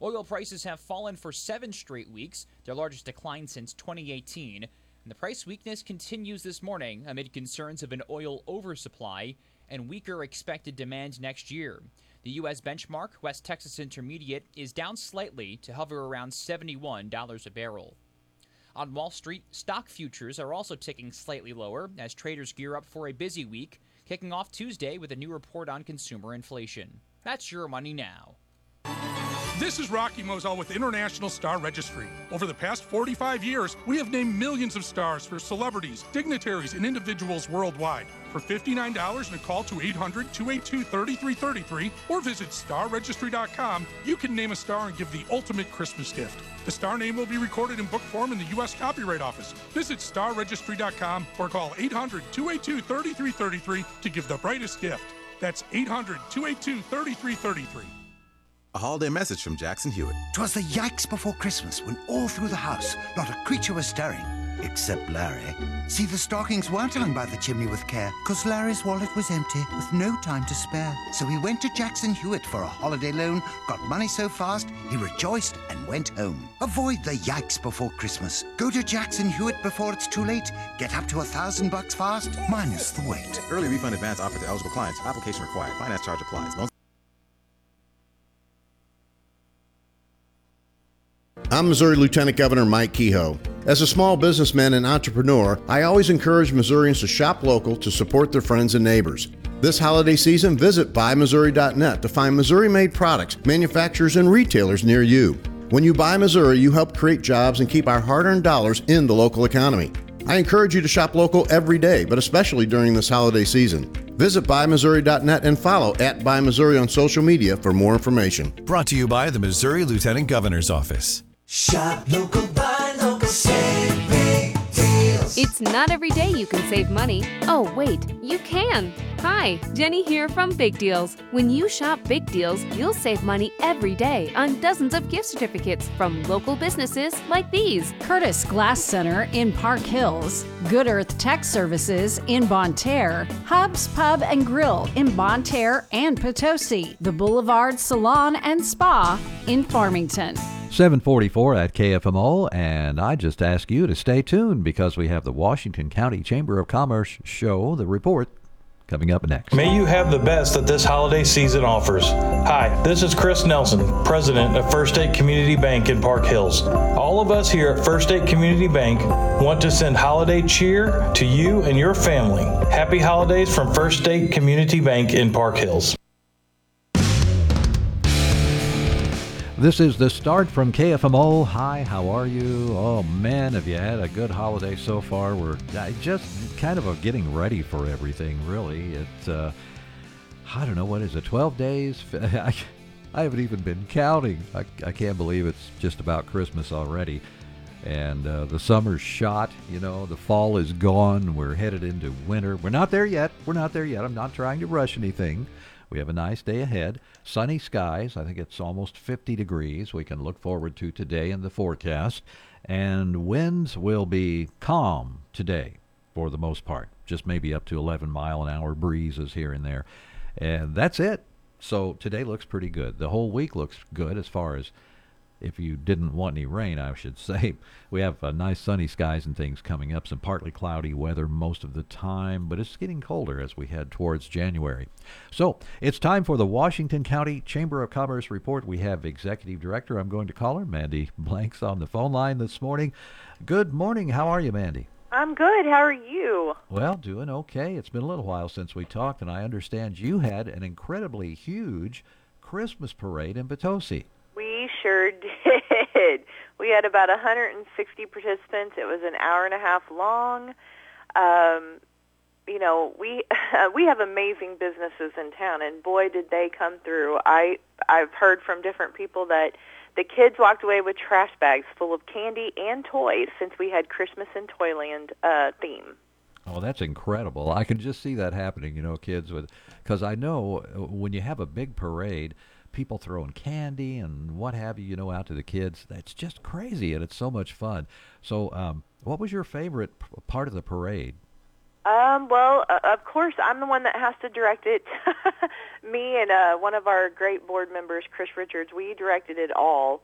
Speaker 45: Oil prices have fallen for seven straight weeks, their largest decline since 2018, and the price weakness continues this morning amid concerns of an oil oversupply and weaker expected demand next year. The U.S. benchmark, West Texas Intermediate, is down slightly to hover around $71 a barrel. On Wall Street, stock futures are also ticking slightly lower as traders gear up for a busy week, kicking off Tuesday with a new report on consumer inflation. That's your money now.
Speaker 46: This is Rocky Moselle with International Star Registry. Over the past 45 years, we have named millions of stars for celebrities, dignitaries, and individuals worldwide. For $59 and a call to 800 282 3333 or visit starregistry.com, you can name a star and give the ultimate Christmas gift. The star name will be recorded in book form in the U.S. Copyright Office. Visit starregistry.com or call 800 282 3333 to give the brightest gift. That's 800 282 3333.
Speaker 47: A holiday message from Jackson Hewitt.
Speaker 48: Twas the yikes before Christmas when all through the house not a creature was stirring, except Larry. See, the stockings weren't hung by the chimney with care, cause Larry's wallet was empty with no time to spare. So he went to Jackson Hewitt for a holiday loan, got money so fast, he rejoiced and went home. Avoid the yikes before Christmas. Go to Jackson Hewitt before it's too late. Get up to a thousand bucks fast, minus the wait.
Speaker 47: Early refund advance offered to eligible clients. Application required. Finance charge applies.
Speaker 49: I'm Missouri Lieutenant Governor Mike Kehoe. As a small businessman and entrepreneur, I always encourage Missourians to shop local to support their friends and neighbors. This holiday season, visit buymissouri.net to find Missouri made products, manufacturers, and retailers near you. When you buy Missouri, you help create jobs and keep our hard earned dollars in the local economy. I encourage you to shop local every day, but especially during this holiday season. Visit buymissouri.net and follow at BuyMissouri on social media for more information.
Speaker 50: Brought to you by the Missouri Lieutenant Governor's Office.
Speaker 51: Shop local, buy local, save big deals.
Speaker 52: It's not every day you can save money. Oh, wait, you can. Hi, Jenny here from Big Deals. When you shop Big Deals, you'll save money every day on dozens of gift certificates from local businesses like these
Speaker 44: Curtis Glass Center in Park Hills, Good Earth Tech Services in Bonne Terre, Hubs Pub and Grill in Bonne Terre and Potosi, the Boulevard Salon and Spa in Farmington.
Speaker 4: 744 at KFMO, and I just ask you to stay tuned because we have the Washington County Chamber of Commerce show, the report, coming up next.
Speaker 50: May you have the best that this holiday season offers. Hi, this is Chris Nelson, President of First State Community Bank in Park Hills. All of us here at First State Community Bank want to send holiday cheer to you and your family. Happy holidays from First State Community Bank in Park Hills.
Speaker 4: This is the start from KFMO. Hi, how are you? Oh man, have you had a good holiday so far? We're just kind of getting ready for everything, really. It's, uh, I don't know, what is it, 12 days? [LAUGHS] I, I haven't even been counting. I, I can't believe it's just about Christmas already. And uh, the summer's shot, you know, the fall is gone. We're headed into winter. We're not there yet. We're not there yet. I'm not trying to rush anything. We have a nice day ahead. Sunny skies. I think it's almost 50 degrees. We can look forward to today in the forecast. And winds will be calm today for the most part. Just maybe up to 11 mile an hour breezes here and there. And that's it. So today looks pretty good. The whole week looks good as far as if you didn't want any rain, I should [LAUGHS] say. We have uh, nice sunny skies and things coming up, some partly cloudy weather most of the time, but it's getting colder as we head towards January. So it's time for the Washington County Chamber of Commerce report. We have Executive Director, I'm going to call her, Mandy Blanks, on the phone line this morning. Good morning. How are you, Mandy?
Speaker 53: I'm good. How are you?
Speaker 4: Well, doing okay. It's been a little while since we talked, and I understand you had an incredibly huge Christmas parade in Potosi.
Speaker 53: We sure. We had about 160 participants. It was an hour and a half long. Um, you know, we [LAUGHS] we have amazing businesses in town, and boy, did they come through. I I've heard from different people that the kids walked away with trash bags full of candy and toys since we had Christmas in Toyland uh, theme.
Speaker 4: Oh, that's incredible! I can just see that happening. You know, kids with because I know uh, when you have a big parade people throwing candy and what have you, you know, out to the kids. That's just crazy, and it's so much fun. So, um, what was your favorite p- part of the parade?
Speaker 53: Um, well, uh, of course, I'm the one that has to direct it. [LAUGHS] Me and uh, one of our great board members, Chris Richards, we directed it all.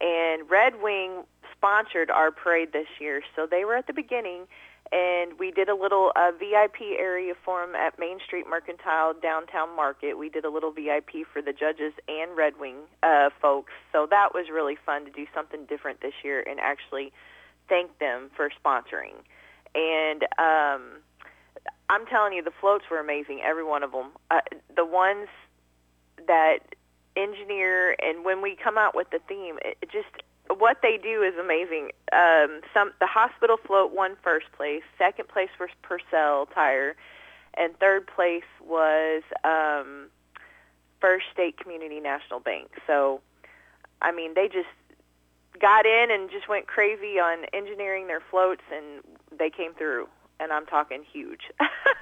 Speaker 53: And Red Wing sponsored our parade this year, so they were at the beginning and we did a little uh, VIP area for them at Main Street Mercantile Downtown Market. We did a little VIP for the judges and Red Wing uh, folks, so that was really fun to do something different this year and actually thank them for sponsoring. And um, I'm telling you, the floats were amazing, every one of them. Uh, the ones that engineer and when we come out with the theme, it, it just what they do is amazing. Um, some the hospital float won first place. Second place was Purcell Tire, and third place was um, First State Community National Bank. So, I mean, they just got in and just went crazy on engineering their floats, and they came through. And I'm talking huge.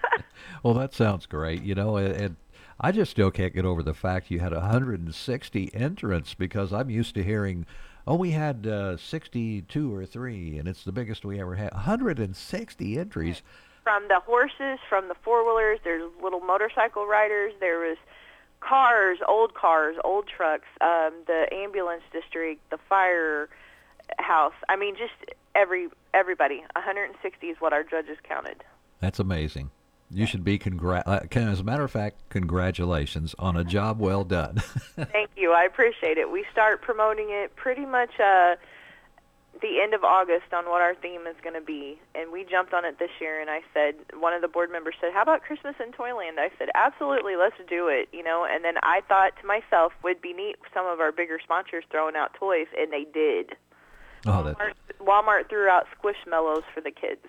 Speaker 53: [LAUGHS]
Speaker 4: well, that sounds great. You know, and I just still can't get over the fact you had 160 entrants because I'm used to hearing oh, we had uh, 62 or 3, and it's the biggest we ever had. 160 entries.
Speaker 53: From the horses, from the four-wheelers, there's little motorcycle riders, there was cars, old cars, old trucks, um, the ambulance district, the fire house. I mean, just every everybody. 160 is what our judges counted.
Speaker 4: That's amazing. You should be congrat. Uh, as a matter of fact, congratulations on a job well done. [LAUGHS]
Speaker 53: Thank you. I appreciate it. We start promoting it pretty much uh, the end of August on what our theme is going to be, and we jumped on it this year. And I said, one of the board members said, "How about Christmas in Toyland?" I said, "Absolutely, let's do it." You know, and then I thought to myself, would be neat some of our bigger sponsors throwing out toys, and they did.
Speaker 4: Oh,
Speaker 53: Walmart, Walmart threw out Squishmallows for the kids.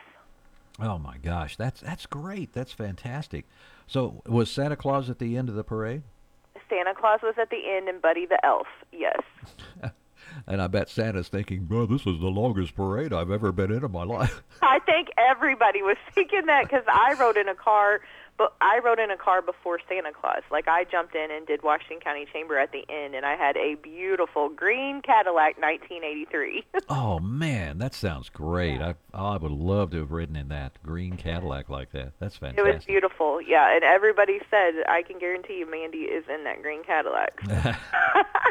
Speaker 4: Oh my gosh, that's that's great. That's fantastic. So, was Santa Claus at the end of the parade?
Speaker 53: Santa Claus was at the end, and Buddy the Elf. Yes. [LAUGHS]
Speaker 4: And I bet Santa's thinking, bro, this is the longest parade I've ever been in in my life.
Speaker 53: I think everybody was thinking that because I rode in a car, but I rode in a car before Santa Claus. Like I jumped in and did Washington County Chamber at the end, and I had a beautiful green Cadillac 1983. [LAUGHS]
Speaker 4: oh man, that sounds great. I I would love to have ridden in that green Cadillac like that. That's fantastic.
Speaker 53: it was beautiful, yeah. And everybody said, I can guarantee you, Mandy is in that green Cadillac. [LAUGHS]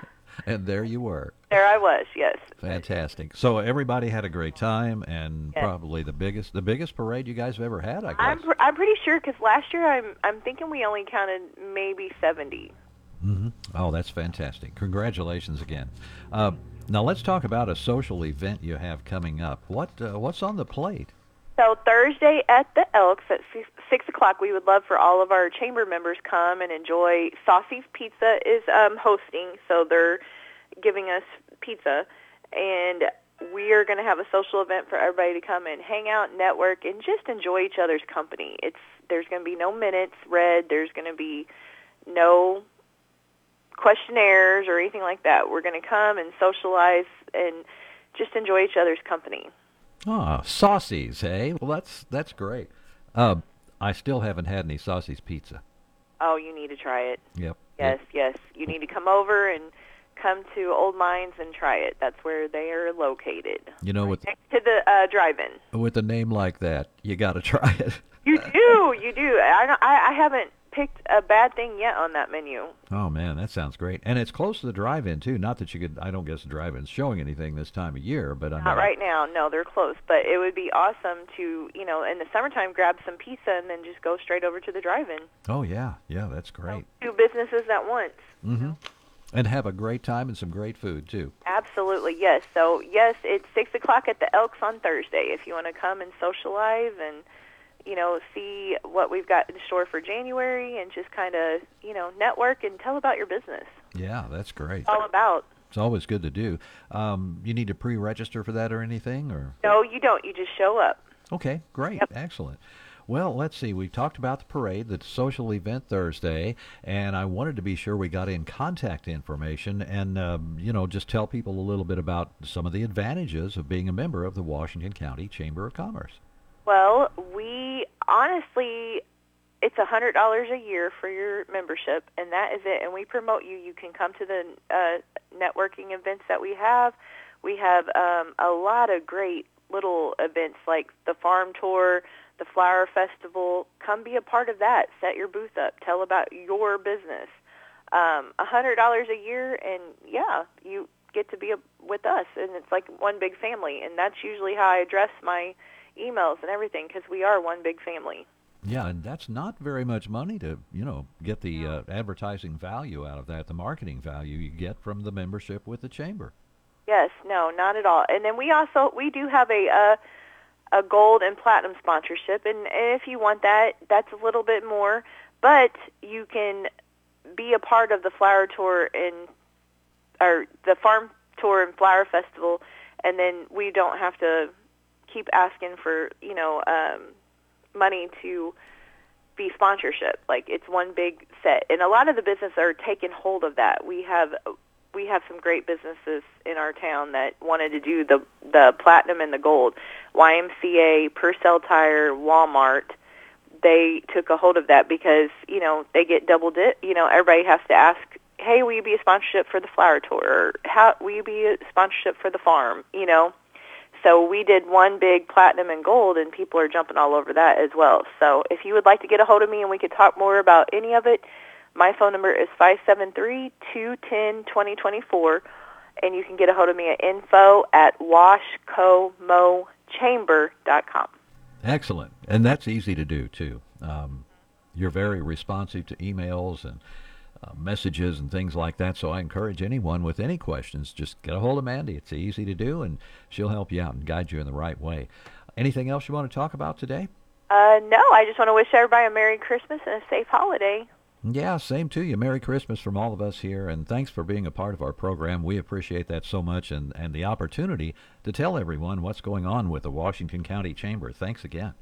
Speaker 53: [LAUGHS] [LAUGHS]
Speaker 4: and there you were.
Speaker 53: there I was, yes.
Speaker 4: Fantastic. So everybody had a great time, and
Speaker 53: Yes.
Speaker 4: probably the biggest the biggest parade you guys have ever had. I guess.
Speaker 53: I'm pr- I'm pretty sure because last year I'm I'm thinking we only counted maybe 70.
Speaker 4: hmm Oh, that's fantastic. Congratulations again. Uh, now let's talk about a social event you have coming up. What uh, what's on the plate?
Speaker 53: So Thursday at the Elks at six, o'clock, we would love for all of our chamber members come and enjoy. Saucy's Pizza is um, hosting, so they're giving us pizza, and we are going to have a social event for everybody to come and hang out, network, and just enjoy each other's company. It's there's going to be no minutes read. There's going to be no questionnaires or anything like that. We're going to come and socialize and just enjoy each other's company.
Speaker 4: Ah, saucies, hey? Well, that's that's great. Uh, I still haven't had any saucies pizza.
Speaker 53: Oh, you need to try it.
Speaker 4: Yep.
Speaker 53: Yes, yes. You need to come over and come to Old Mines and try it. That's where they are located.
Speaker 4: You know, with
Speaker 53: Next to the uh, drive-in.
Speaker 4: with a name like that, you got to [LAUGHS] try it.
Speaker 53: You do, you do. I, don't- I I haven't picked a bad thing yet on that menu.
Speaker 4: Oh man, that sounds great, and it's close to the drive-in too. Not that you could, I don't guess the drive-in's showing anything this time of year, but I
Speaker 53: Not right now. No, they're closed. But it would be awesome to, you know, in the summertime, grab some pizza and then just go straight over to the drive-in.
Speaker 4: Oh yeah, yeah, that's great.
Speaker 53: Two businesses at once.
Speaker 4: Mm-hmm. And have a great time and some great food too.
Speaker 53: Absolutely, yes. So, yes, it's 6 o'clock at the Elks on Thursday if you want to come and socialize and, you know, see what we've got in store for January and just kind of, you know, network and tell about your business.
Speaker 4: Yeah, that's great.
Speaker 53: It's all about.
Speaker 4: It's always good to do. Um, you need to pre-register for that or anything, or
Speaker 53: No, you don't. You just show up.
Speaker 4: okay, great, excellent. Well, let's see. We talked about the parade, the social event Thursday, and I wanted to be sure we got in contact information and, um, you know, just tell people a little bit about some of the advantages of being a member of the Washington County Chamber of Commerce.
Speaker 53: Well, we honestly, it's a hundred dollars a year for your membership, and that is it. And we promote you. You can come to the uh, networking events that we have. We have um, a lot of great little events like the farm tour, the flower festival. Come be a part of that. Set your booth up. Tell about your business. Um, A hundred dollars a year, and yeah, you get to be a, with us, and it's like one big family. And that's usually how I address my emails and everything because we are one big family.
Speaker 4: Yeah, and that's not very much money to, you know, get the uh, advertising value out of that, the marketing value you get from the membership with the chamber.
Speaker 53: Yes, no, not at all. And then we also we do have a uh, a gold and platinum sponsorship, and if you want that, that's a little bit more. But you can be a part of the flower tour and or the farm tour and flower festival, and then we don't have to keep asking for you know um, money to be sponsorship. Like it's one big set, and a lot of the business are taking hold of that. We have we have some great businesses in our town that wanted to do the the platinum and the gold. YMCA, Purcell Tire, Walmart. They took a hold of that because you know they get double dip. You know everybody has to ask, "Hey, will you be a sponsorship for the flower tour? Or how will you be a sponsorship for the farm?" You know. So we did one big platinum and gold, and people are jumping all over that as well. So if you would like to get a hold of me and we could talk more about any of it, my phone number is five seven three two ten twenty twenty four, and you can get a hold of me at info at washcomochamber.com.
Speaker 4: Excellent, and that's easy to do too. Um, you're very responsive to emails and uh, messages and things like that. So I encourage anyone with any questions, just get a hold of Mandy. It's easy to do, and she'll help you out and guide you in the right way. Anything else you want to talk about today?
Speaker 53: Uh, no, I just want to wish everybody a Merry Christmas and a safe holiday.
Speaker 4: Yeah, same to you. Merry Christmas from all of us here, and thanks for being a part of our program. We appreciate that so much, and, and the opportunity to tell everyone what's going on with the Washington County Chamber. Thanks again.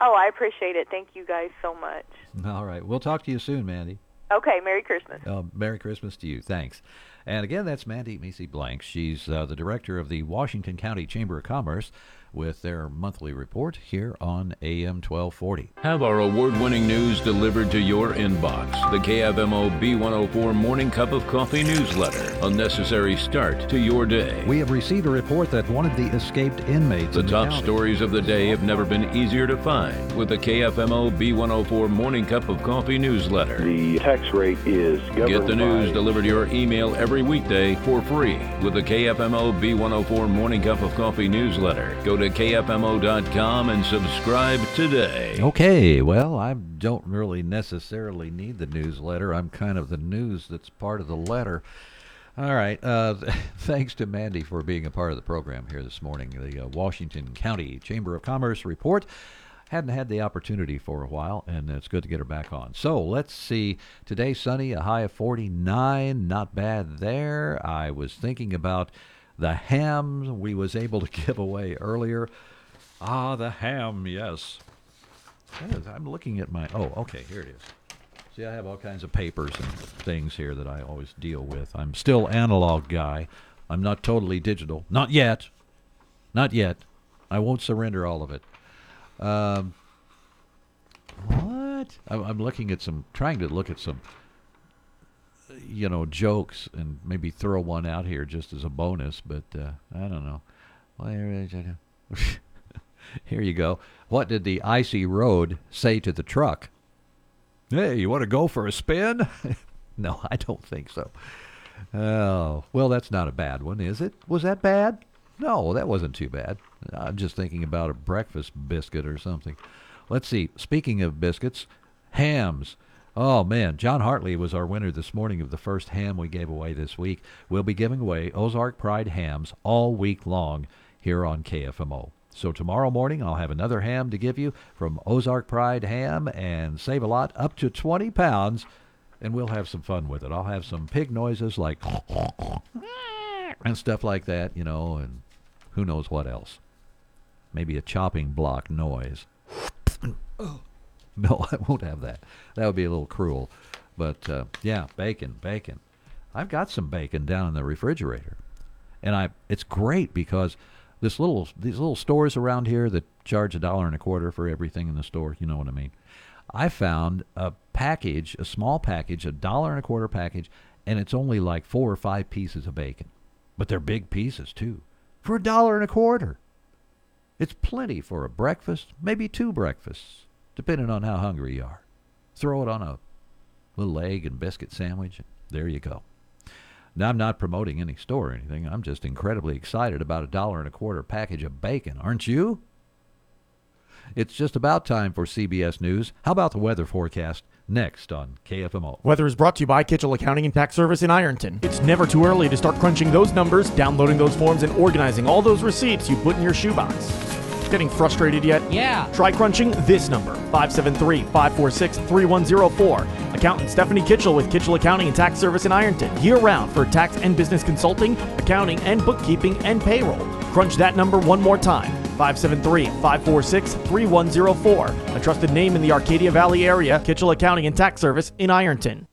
Speaker 53: Oh, I appreciate it. Thank you guys so much. [LAUGHS]
Speaker 4: All right, we'll talk to you soon, Mandy.
Speaker 53: Okay, Merry Christmas.
Speaker 4: Uh, Merry Christmas to you. Thanks. And again, that's Mandy Misi Blank. She's uh, the director of the Washington County Chamber of Commerce with their monthly report here on AM 1240.
Speaker 54: Have our award winning news delivered to your inbox. The KFMO B104 Morning Cup of Coffee newsletter. A necessary start to your day.
Speaker 4: We have received a report that one of the escaped inmates
Speaker 54: The
Speaker 4: in
Speaker 54: top
Speaker 4: county-
Speaker 54: stories of the day have never been easier to find with the KFMO B104 Morning Cup of Coffee newsletter.
Speaker 55: The tax rate is
Speaker 54: Get the news
Speaker 55: by
Speaker 54: delivered to your email every weekday for free with the KFMO B104 Morning Cup of Coffee newsletter. Go to KFMO.com and subscribe today.
Speaker 4: Okay, well, I don't really necessarily need the newsletter. I'm kind of the news that's part of the letter. All right. Uh, [LAUGHS] thanks to Mandy for being a part of the program here this morning. The uh, Washington County Chamber of Commerce report. Hadn't had the opportunity for a while, and it's good to get her back on. So let's see. Today, sunny, a high of 49. Not bad there. I was thinking about the ham we was able to [LAUGHS] give away earlier. Ah, the ham, yes. Yes, I'm looking at my. Oh, okay, here it is. See, I have all kinds of papers and things here that I always deal with. I'm still analog guy. I'm not totally digital. Not yet. Not yet. I won't surrender all of it. Um, what? I'm, I'm looking at some, trying to look at some, you know, jokes and maybe throw one out here just as a bonus, but uh, I don't know. [LAUGHS] Here you go. What did the icy road say to the truck? Hey, you want to go for a spin? [LAUGHS] no, I don't think so. Oh, well, that's not a bad one, is it? Was that bad? No, that wasn't too bad. I'm just thinking about a breakfast biscuit or something. Let's see. Speaking of biscuits, hams. Oh man, John Hartley was our winner this morning of the first ham we gave away this week. We'll be giving away Ozark Pride hams all week long here on KFMO. So tomorrow morning I'll have another ham to give you from Ozark Pride Ham and save a lot up to 20 pounds and we'll have some fun with it. I'll have some pig noises like [LAUGHS] and stuff like that, you know, and who knows what else. Maybe a chopping block noise. [SNIFFS] [LAUGHS] No, I won't have that. That would be a little cruel. But uh, yeah, bacon, bacon. I've got some bacon down in the refrigerator, and I it's great because this little these little stores around here that charge a dollar and a quarter for everything in the store. You know what I mean? I found a package, a small package, a dollar and a quarter package, and it's only like four or five pieces of bacon, but they're big pieces too, for a dollar and a quarter. It's plenty for a breakfast, maybe two breakfasts, depending on how hungry you are. Throw it on a little egg and biscuit sandwich, and there you go. Now, I'm not promoting any store or anything. I'm just incredibly excited about a dollar and a quarter package of bacon, aren't you? It's just about time for CBS News. How about the weather forecast next on KFMO?
Speaker 56: Weather is brought to you by Kitchell Accounting and Tax Service in Ironton. It's never too early to start crunching those numbers, downloading those forms, and organizing all those receipts you put in your shoebox. Getting frustrated yet?
Speaker 57: Yeah.
Speaker 56: Try crunching this number 573 546 3104. Accountant Stephanie Kitchell with Kitchell Accounting and Tax Service in Ironton. Year round for tax and business consulting, accounting, and bookkeeping and payroll. Crunch that number one more time 573 546 3104. A trusted name in the Arcadia Valley area, Kitchell Accounting and Tax Service in Ironton.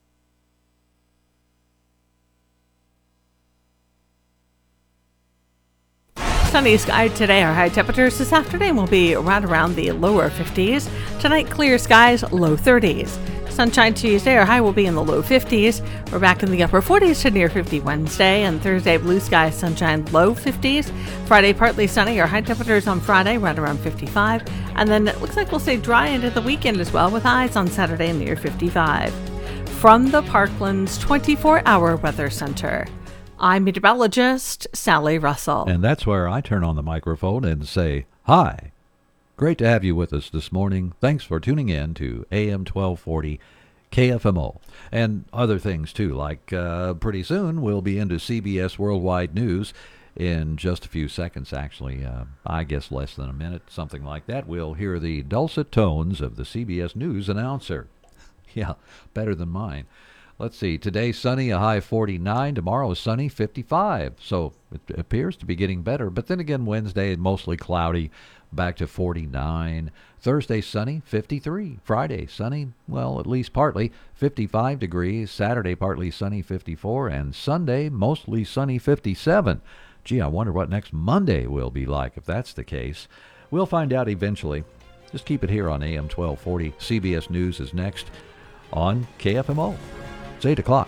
Speaker 57: Sunny sky today. Our high temperatures this afternoon will be right around the lower 50s. Tonight, clear skies, low 30s. Sunshine Tuesday, our high will be in the low 50s. We're back in the upper 40s to near 50 Wednesday. And Thursday, blue skies, sunshine, low 50s. Friday, partly sunny. Our high temperatures on Friday, right around 55. And then it looks like we'll stay dry into the weekend as well, with highs on Saturday near 55. From the Parkland's 24 hour weather center. I'm meteorologist Sally Russell.
Speaker 4: And that's where I turn on the microphone and say, Hi. Great to have you with us this morning. Thanks for tuning in to AM 1240 KFMO. And other things too, like uh, pretty soon we'll be into CBS Worldwide News in just a few seconds, actually. Uh, I guess less than a minute, something like that. We'll hear the dulcet tones of the CBS News announcer. [LAUGHS] yeah, better than mine. Let's see. Today sunny, a high 49. Tomorrow sunny, 55. So it appears to be getting better. But then again, Wednesday mostly cloudy, back to 49. Thursday sunny, 53. Friday sunny, well, at least partly, 55 degrees. Saturday partly sunny, 54. And Sunday mostly sunny, 57. Gee, I wonder what next Monday will be like if that's the case. We'll find out eventually. Just keep it here on AM 1240. CBS News is next on KFMO. It's 8 o'clock.